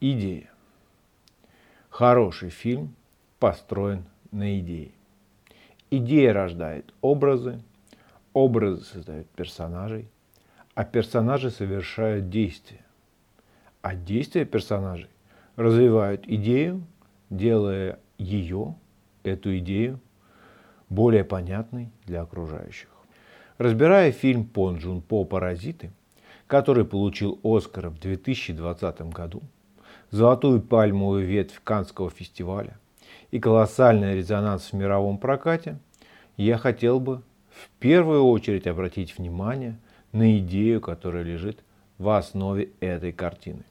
Идея. Хороший фильм построен на идее. Идея рождает образы, образы создают персонажей, а персонажи совершают действия. А действия персонажей развивают идею, делая ее, эту идею, более понятной для окружающих. Разбирая фильм Пон Джун По «Паразиты», который получил Оскар в 2020 году, золотую пальмовую ветвь Канского фестиваля и колоссальный резонанс в мировом прокате, я хотел бы в первую очередь обратить внимание на идею, которая лежит в основе этой картины.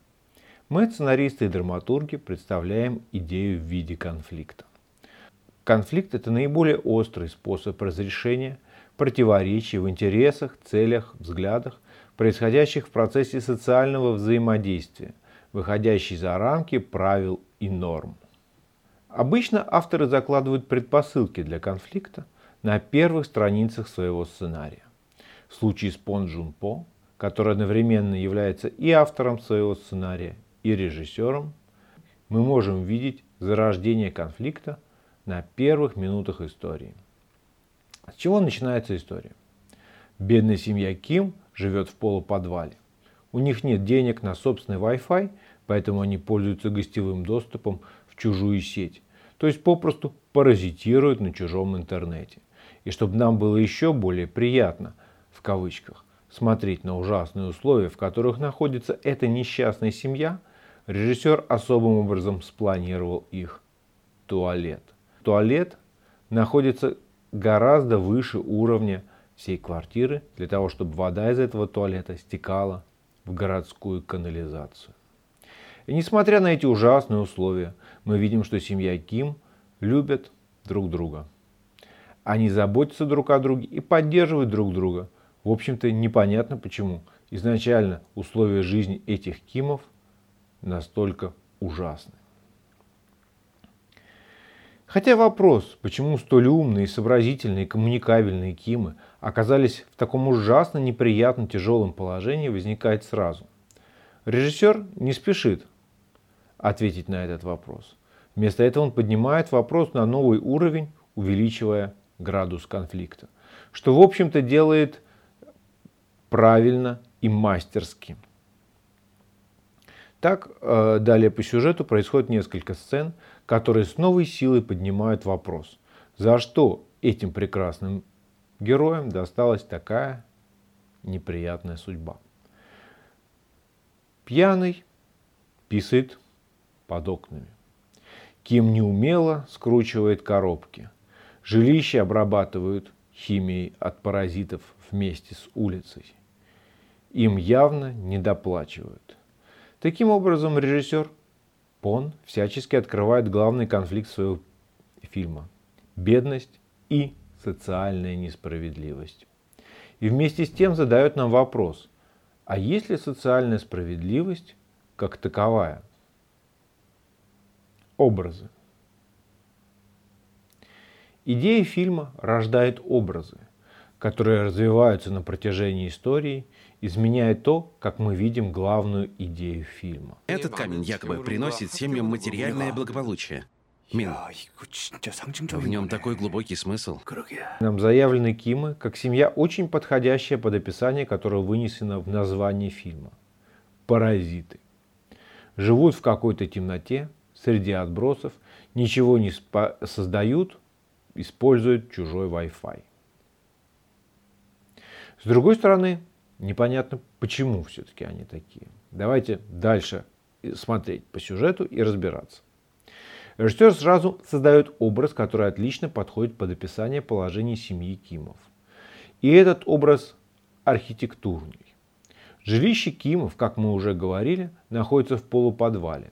Мы, сценаристы и драматурги, представляем идею в виде конфликта. Конфликт – это наиболее острый способ разрешения противоречий в интересах, целях, взглядах, происходящих в процессе социального взаимодействия, выходящий за рамки правил и норм. Обычно авторы закладывают предпосылки для конфликта на первых страницах своего сценария. В случае с Пон Джун По, который одновременно является и автором своего сценария, и режиссером, мы можем видеть зарождение конфликта на первых минутах истории – с чего начинается история? Бедная семья Ким живет в полуподвале. У них нет денег на собственный Wi-Fi, поэтому они пользуются гостевым доступом в чужую сеть. То есть попросту паразитируют на чужом интернете. И чтобы нам было еще более приятно, в кавычках, смотреть на ужасные условия, в которых находится эта несчастная семья, режиссер особым образом спланировал их туалет. Туалет находится гораздо выше уровня всей квартиры для того, чтобы вода из этого туалета стекала в городскую канализацию. И несмотря на эти ужасные условия, мы видим, что семья Ким любят друг друга. Они заботятся друг о друге и поддерживают друг друга. В общем-то, непонятно почему. Изначально условия жизни этих Кимов настолько ужасны. Хотя вопрос, почему столь умные, сообразительные, коммуникабельные Кимы оказались в таком ужасно неприятно тяжелом положении, возникает сразу. Режиссер не спешит ответить на этот вопрос. Вместо этого он поднимает вопрос на новый уровень, увеличивая градус конфликта. Что, в общем-то, делает правильно и мастерски. Так, э, далее по сюжету происходит несколько сцен, которые с новой силой поднимают вопрос, за что этим прекрасным героям досталась такая неприятная судьба. Пьяный писает под окнами. Ким неумело скручивает коробки. Жилище обрабатывают химией от паразитов вместе с улицей. Им явно недоплачивают. Таким образом, режиссер Пон всячески открывает главный конфликт своего фильма – бедность и социальная несправедливость. И вместе с тем задает нам вопрос, а есть ли социальная справедливость как таковая? Образы. Идея фильма рождает образы, которые развиваются на протяжении истории – изменяет то, как мы видим главную идею фильма. Этот камень якобы приносит семьям материальное благополучие. Мин, в нем такой глубокий смысл. Нам заявлены Кимы как семья, очень подходящая под описание, которое вынесено в названии фильма. Паразиты. Живут в какой-то темноте, среди отбросов, ничего не создают, используют чужой Wi-Fi. С другой стороны, непонятно, почему все-таки они такие. Давайте дальше смотреть по сюжету и разбираться. Режиссер сразу создает образ, который отлично подходит под описание положения семьи Кимов. И этот образ архитектурный. Жилище Кимов, как мы уже говорили, находится в полуподвале.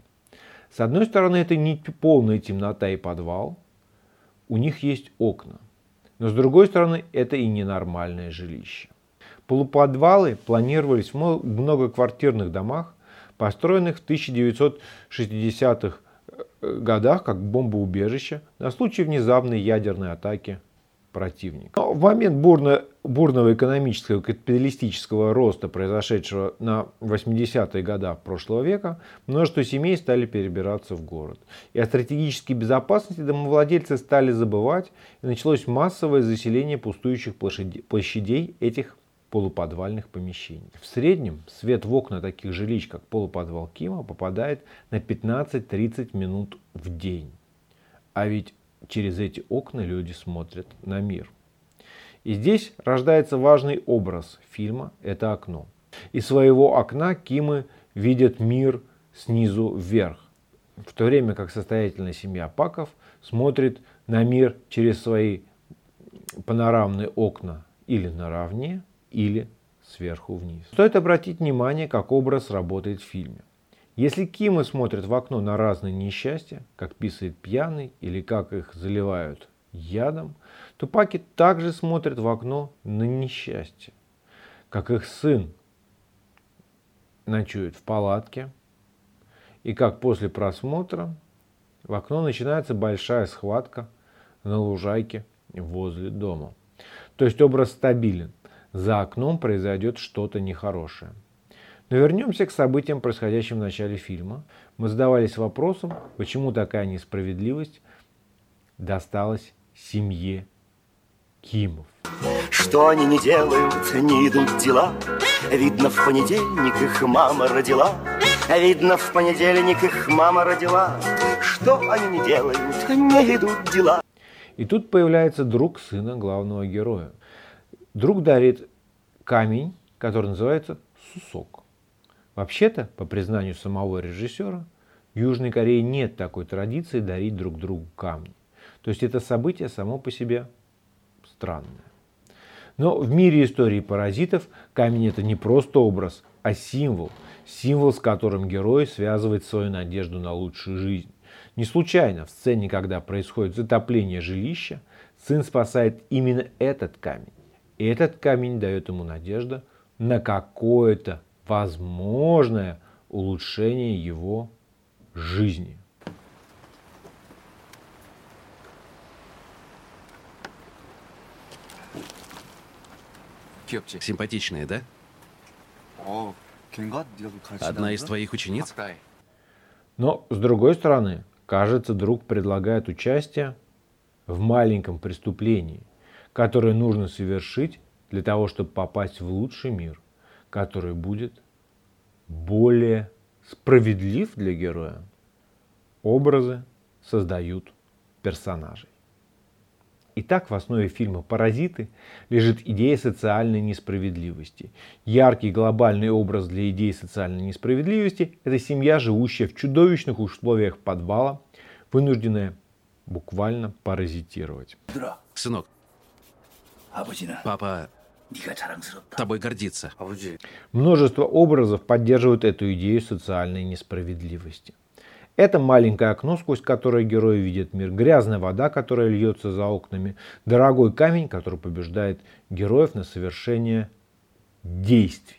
С одной стороны, это не полная темнота и подвал, у них есть окна. Но с другой стороны, это и ненормальное жилище. Полуподвалы планировались в многоквартирных домах, построенных в 1960-х э, годах как бомбоубежище на случай внезапной ядерной атаки противника. Но в момент бурной бурного экономического капиталистического роста, произошедшего на 80-е годы прошлого века, множество семей стали перебираться в город. И о стратегической безопасности домовладельцы стали забывать, и началось массовое заселение пустующих площадей этих полуподвальных помещений. В среднем свет в окна таких жилищ, как полуподвал Кима, попадает на 15-30 минут в день. А ведь через эти окна люди смотрят на мир. И здесь рождается важный образ фильма – это окно. Из своего окна Кимы видят мир снизу вверх, в то время как состоятельная семья Паков смотрит на мир через свои панорамные окна или наравне, или сверху вниз. Стоит обратить внимание, как образ работает в фильме. Если Кимы смотрят в окно на разные несчастья, как писает пьяный или как их заливают ядом, то Паки также смотрят в окно на несчастье, как их сын ночует в палатке, и как после просмотра в окно начинается большая схватка на лужайке возле дома. То есть образ стабилен. За окном произойдет что-то нехорошее. Но вернемся к событиям, происходящим в начале фильма. Мы задавались вопросом, почему такая несправедливость досталась семье Кимов. Что они не делают, не идут дела. Видно, в понедельник их мама родила. Видно, в понедельник их мама родила. Что они не делают, не идут дела. И тут появляется друг сына главного героя. Друг дарит камень, который называется сусок. Вообще-то, по признанию самого режиссера, в Южной Корее нет такой традиции дарить друг другу камни. То есть это событие само по себе странное. Но в мире истории паразитов камень это не просто образ, а символ. Символ, с которым герой связывает свою надежду на лучшую жизнь. Не случайно в сцене, когда происходит затопление жилища, сын спасает именно этот камень. И этот камень дает ему надежду на какое-то возможное улучшение его жизни. Симпатичная, да? Одна из твоих учениц? Но, с другой стороны, кажется, друг предлагает участие в маленьком преступлении, которое нужно совершить для того, чтобы попасть в лучший мир, который будет более справедлив для героя. Образы создают персонажей. Итак, в основе фильма «Паразиты» лежит идея социальной несправедливости. Яркий глобальный образ для идеи социальной несправедливости – это семья, живущая в чудовищных условиях подвала, вынужденная буквально паразитировать. Сынок, папа тобой гордится. Множество образов поддерживают эту идею социальной несправедливости – это маленькое окно, сквозь которое герой видит мир, грязная вода, которая льется за окнами, дорогой камень, который побеждает героев на совершение действий.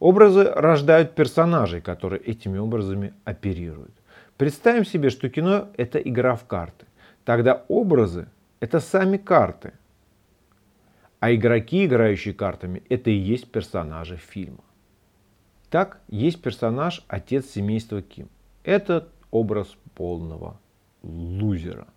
Образы рождают персонажей, которые этими образами оперируют. Представим себе, что кино – это игра в карты. Тогда образы – это сами карты. А игроки, играющие картами, это и есть персонажи фильма. Так, есть персонаж отец семейства Ким. Это образ полного лузера.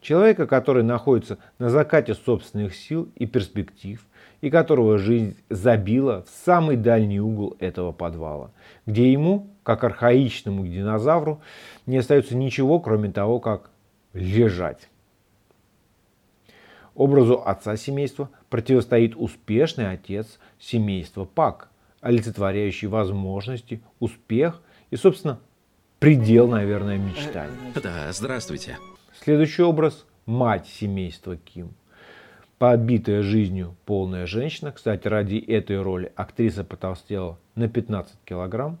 Человека, который находится на закате собственных сил и перспектив, и которого жизнь забила в самый дальний угол этого подвала, где ему, как архаичному динозавру, не остается ничего, кроме того, как лежать. Образу отца семейства противостоит успешный отец семейства Пак, олицетворяющий возможности, успех и, собственно, предел, наверное, мечтаний. Да, здравствуйте. Следующий образ – мать семейства Ким. Побитая жизнью полная женщина. Кстати, ради этой роли актриса потолстела на 15 килограмм,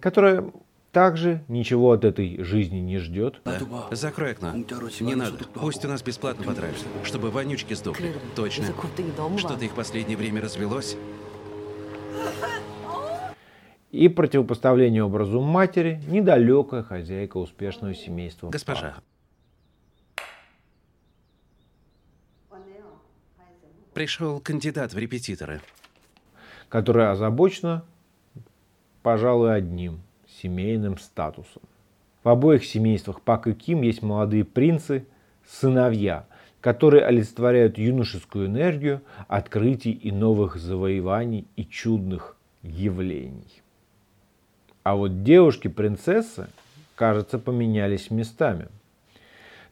которая также ничего от этой жизни не ждет. Да. Закрой окно. Не надо. Пусть у нас бесплатно потравишься, чтобы вонючки сдохли. Точно. Что-то их в последнее время развелось. И противопоставление образу матери – недалекая хозяйка успешного семейства. Госпожа, Пришел кандидат в репетиторы. Которая озабочена, пожалуй, одним – семейным статусом. В обоих семействах Пак и Ким есть молодые принцы, сыновья, которые олицетворяют юношескую энергию открытий и новых завоеваний и чудных явлений. А вот девушки-принцессы, кажется, поменялись местами.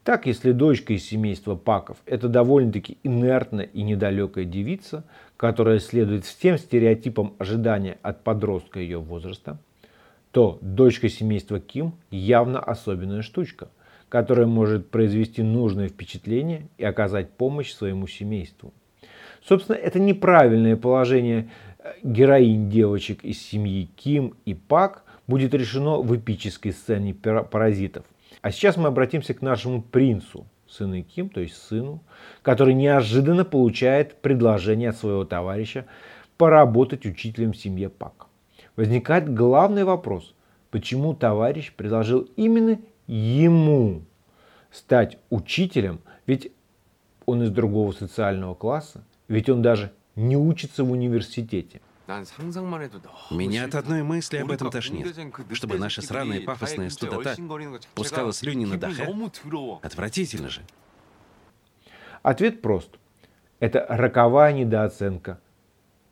Так, если дочка из семейства Паков – это довольно-таки инертная и недалекая девица, которая следует всем стереотипам ожидания от подростка ее возраста, то дочка семейства Ким явно особенная штучка, которая может произвести нужное впечатление и оказать помощь своему семейству. Собственно, это неправильное положение героинь девочек из семьи Ким и Пак будет решено в эпической сцене паразитов. А сейчас мы обратимся к нашему принцу, сыну Ким, то есть сыну, который неожиданно получает предложение от своего товарища поработать учителем в семье Пак. Возникает главный вопрос, почему товарищ предложил именно ему стать учителем, ведь он из другого социального класса, ведь он даже не учится в университете. Меня от одной мысли об этом тошнит. Чтобы наша сраная пафосная студота пускала слюни на даха. Отвратительно же. Ответ прост. Это роковая недооценка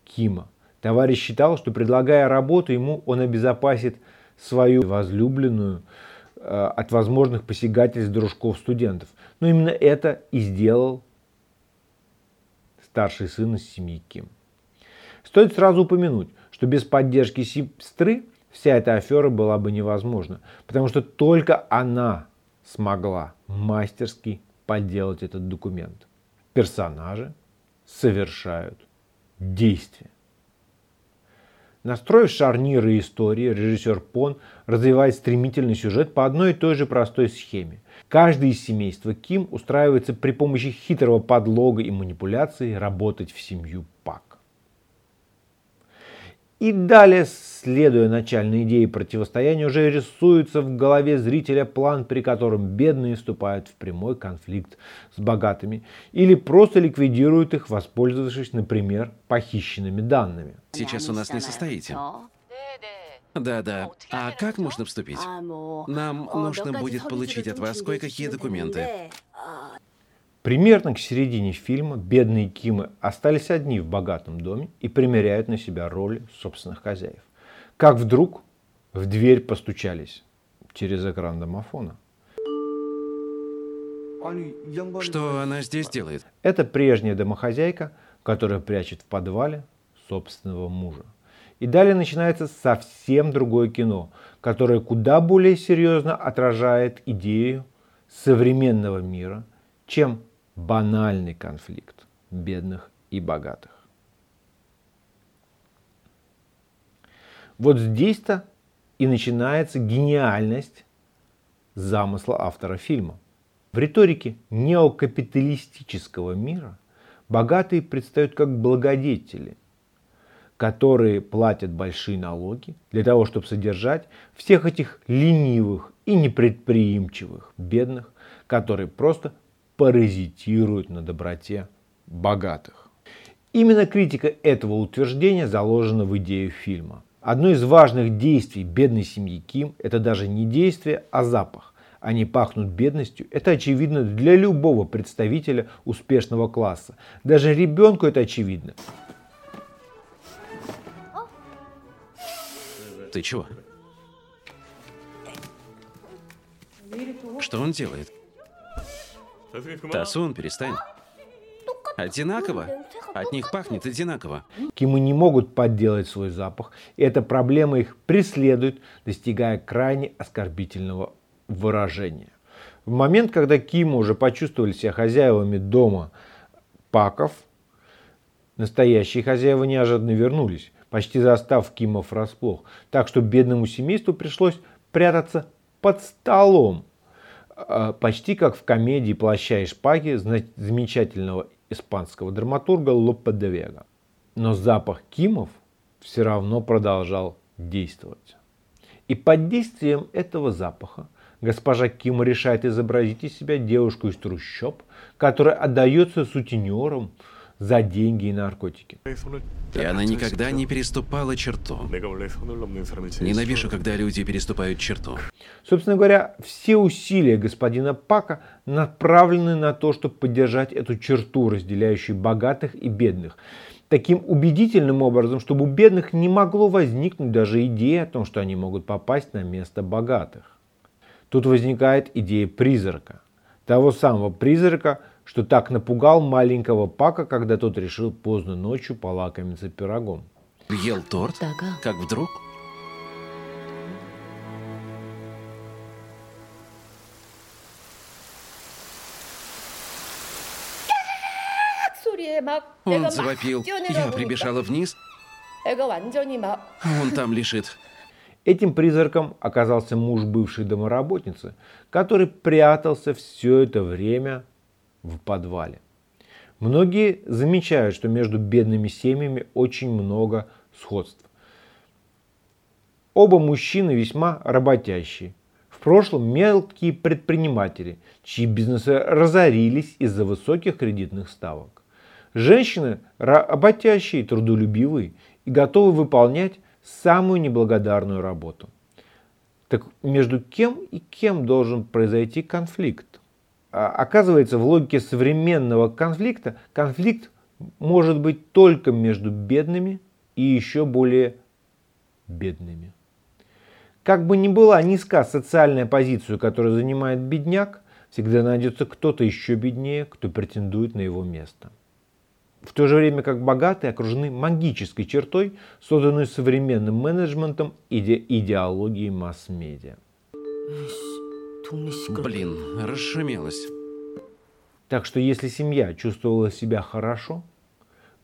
Кима. Товарищ считал, что предлагая работу ему, он обезопасит свою возлюбленную э, от возможных посягательств дружков студентов. Но именно это и сделал старший сын из семьи Ким. Стоит сразу упомянуть, что без поддержки сестры вся эта афера была бы невозможна, потому что только она смогла мастерски подделать этот документ. Персонажи совершают действия. Настроив шарниры истории, режиссер Пон развивает стремительный сюжет по одной и той же простой схеме. Каждый из семейства Ким устраивается при помощи хитрого подлога и манипуляции работать в семью Пак. И далее, следуя начальной идее противостояния, уже рисуется в голове зрителя план, при котором бедные вступают в прямой конфликт с богатыми или просто ликвидируют их, воспользовавшись, например, похищенными данными. Сейчас у нас не состоите. Да-да. А как можно вступить? Нам нужно будет получить от вас кое-какие документы. Примерно к середине фильма бедные Кимы остались одни в богатом доме и примеряют на себя роли собственных хозяев. Как вдруг в дверь постучались через экран домофона. Что она здесь делает? Это прежняя домохозяйка, которая прячет в подвале собственного мужа. И далее начинается совсем другое кино, которое куда более серьезно отражает идею современного мира, чем банальный конфликт бедных и богатых. Вот здесь-то и начинается гениальность замысла автора фильма. В риторике неокапиталистического мира богатые предстают как благодетели, которые платят большие налоги для того, чтобы содержать всех этих ленивых и непредприимчивых бедных, которые просто паразитируют на доброте богатых. Именно критика этого утверждения заложена в идею фильма. Одно из важных действий бедной семьи Ким – это даже не действие, а запах. Они пахнут бедностью. Это очевидно для любого представителя успешного класса. Даже ребенку это очевидно. Ты чего? Что он делает? Тасун, перестань. Одинаково. От них пахнет одинаково. Кимы не могут подделать свой запах, и эта проблема их преследует, достигая крайне оскорбительного выражения. В момент, когда Кимы уже почувствовали себя хозяевами дома паков, настоящие хозяева неожиданно вернулись, почти застав Кимов врасплох, так что бедному семейству пришлось прятаться под столом, почти как в комедии «Плаща и шпаги» замечательного испанского драматурга Лопе де Вега. Но запах Кимов все равно продолжал действовать. И под действием этого запаха госпожа Ким решает изобразить из себя девушку из трущоб, которая отдается сутенерам, за деньги и наркотики. И она никогда не переступала черту. Ненавижу, когда люди переступают черту. Собственно говоря, все усилия господина Пака направлены на то, чтобы поддержать эту черту, разделяющую богатых и бедных. Таким убедительным образом, чтобы у бедных не могло возникнуть даже идея о том, что они могут попасть на место богатых. Тут возникает идея призрака. Того самого призрака, что так напугал маленького Пака, когда тот решил поздно ночью полакомиться пирогом. Ел торт? Как вдруг? Он завопил. Я прибежала вниз. Он там лежит. Этим призраком оказался муж бывшей домоработницы, который прятался все это время в подвале. Многие замечают, что между бедными семьями очень много сходств. Оба мужчины весьма работящие. В прошлом мелкие предприниматели, чьи бизнесы разорились из-за высоких кредитных ставок. Женщины работящие, трудолюбивые и готовы выполнять самую неблагодарную работу. Так между кем и кем должен произойти конфликт? А, оказывается, в логике современного конфликта конфликт может быть только между бедными и еще более бедными. Как бы ни была низка социальная позиция, которую занимает бедняк, всегда найдется кто-то еще беднее, кто претендует на его место. В то же время как богатые окружены магической чертой, созданной современным менеджментом иде идеологией масс-медиа. Блин, расшумелась. Так что если семья чувствовала себя хорошо,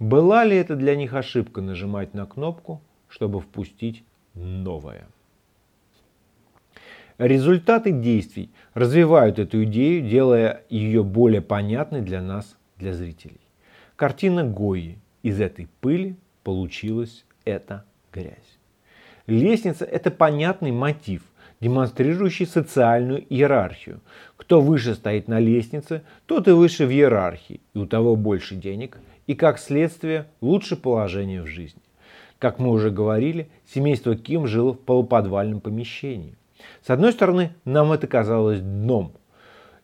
была ли это для них ошибка нажимать на кнопку, чтобы впустить новое? Результаты действий развивают эту идею, делая ее более понятной для нас, для зрителей. Картина Гои. Из этой пыли получилась эта грязь. Лестница – это понятный мотив – демонстрирующий социальную иерархию. Кто выше стоит на лестнице, тот и выше в иерархии, и у того больше денег, и как следствие лучше положение в жизни. Как мы уже говорили, семейство Ким жило в полуподвальном помещении. С одной стороны, нам это казалось дном.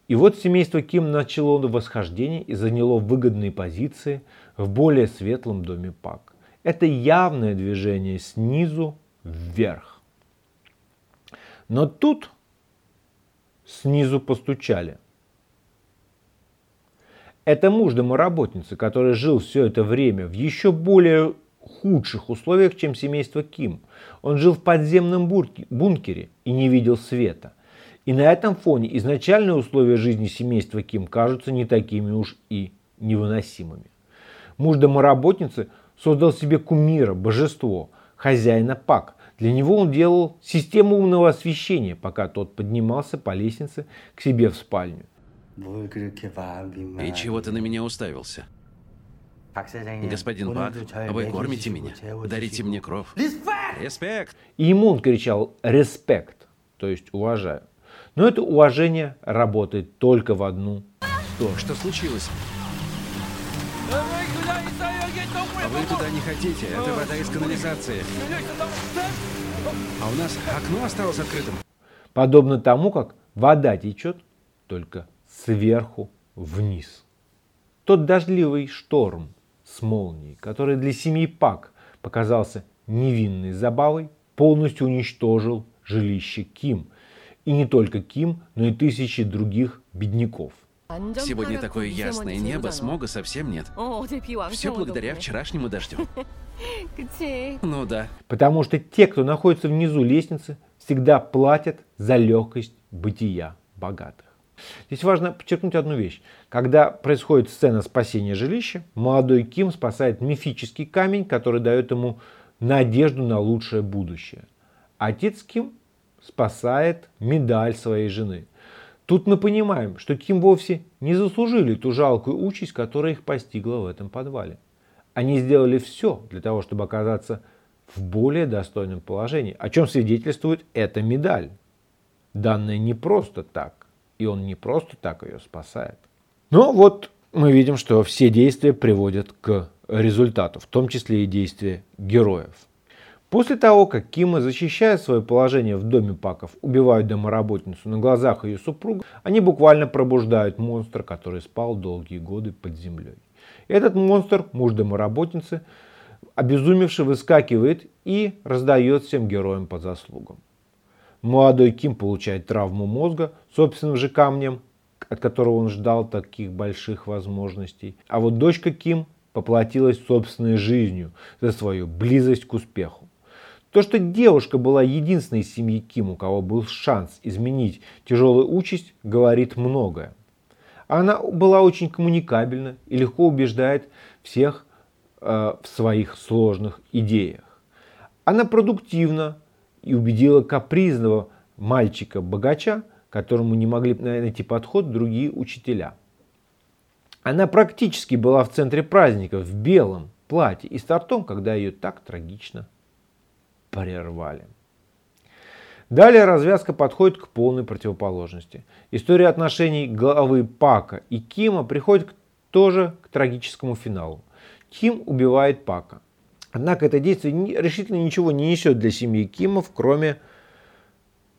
И вот семейство Ким начало восхождение и заняло выгодные позиции в более светлом доме Пак. Это явное движение снизу вверх. Но тут снизу постучали. Это муж домоработницы, который жил все это время в еще более худших условиях, чем семейство Ким. Он жил в подземном бункере и не видел света. И на этом фоне изначальные условия жизни семейства Ким кажутся не такими уж и невыносимыми. Муж домоработницы создал себе кумира, божество, хозяина Пак, для него он делал систему умного освещения, пока тот поднимался по лестнице к себе в спальню. И чего ты на меня уставился? Господин Пак, вы кормите меня, дарите мне кровь. Респект! И ему он кричал «респект», то есть «уважаю». Но это уважение работает только в одну сторону. Что случилось? А вы туда не хотите, это вода из канализации. А у нас окно осталось открытым. Подобно тому, как вода течет только сверху вниз. Тот дождливый шторм с молнией, который для семьи Пак показался невинной забавой, полностью уничтожил жилище Ким. И не только Ким, но и тысячи других бедняков. Сегодня такое ясное небо, смога совсем нет. Все благодаря вчерашнему дождю. Ну да. Потому что те, кто находится внизу лестницы, всегда платят за легкость бытия богатых. Здесь важно подчеркнуть одну вещь. Когда происходит сцена спасения жилища, молодой Ким спасает мифический камень, который дает ему надежду на лучшее будущее. Отец Ким спасает медаль своей жены. Тут мы понимаем, что Ким вовсе не заслужили ту жалкую участь, которая их постигла в этом подвале. Они сделали все для того, чтобы оказаться в более достойном положении, о чем свидетельствует эта медаль. Данная не просто так, и он не просто так ее спасает. Но вот мы видим, что все действия приводят к результату, в том числе и действия героев. После того, как Кима, защищая свое положение в доме Паков, убивают домоработницу на глазах ее супруга, они буквально пробуждают монстра, который спал долгие годы под землей. Этот монстр, муж домоработницы, обезумевший, выскакивает и раздает всем героям по заслугам. Молодой Ким получает травму мозга собственным же камнем, от которого он ждал таких больших возможностей. А вот дочка Ким поплатилась собственной жизнью за свою близость к успеху. То, что девушка была единственной из семьи Ким, у кого был шанс изменить тяжелую участь, говорит многое. Она была очень коммуникабельна и легко убеждает всех э, в своих сложных идеях. Она продуктивна и убедила капризного мальчика-богача, которому не могли найти подход другие учителя. Она практически была в центре праздника в белом платье и с тортом, когда ее так трагично прервали. Далее развязка подходит к полной противоположности. История отношений главы Пака и Кима приходит тоже к трагическому финалу. Ким убивает Пака. Однако это действие решительно ничего не несет для семьи Кимов, кроме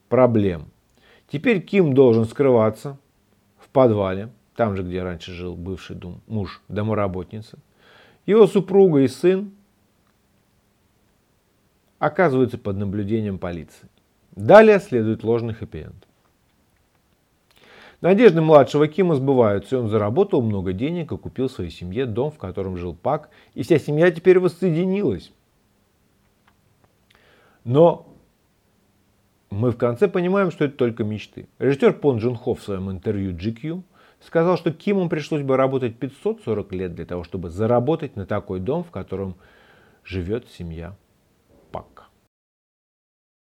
проблем. Теперь Ким должен скрываться в подвале, там же, где раньше жил бывший муж домоработницы. Его супруга и сын оказываются под наблюдением полиции. Далее следует ложный хэппи-энд. Надежды младшего Кима сбываются, и он заработал много денег и купил своей семье дом, в котором жил Пак, и вся семья теперь воссоединилась. Но мы в конце понимаем, что это только мечты. Режиссер Пон Джун Хо в своем интервью GQ сказал, что Киму пришлось бы работать 540 лет для того, чтобы заработать на такой дом, в котором живет семья Пак.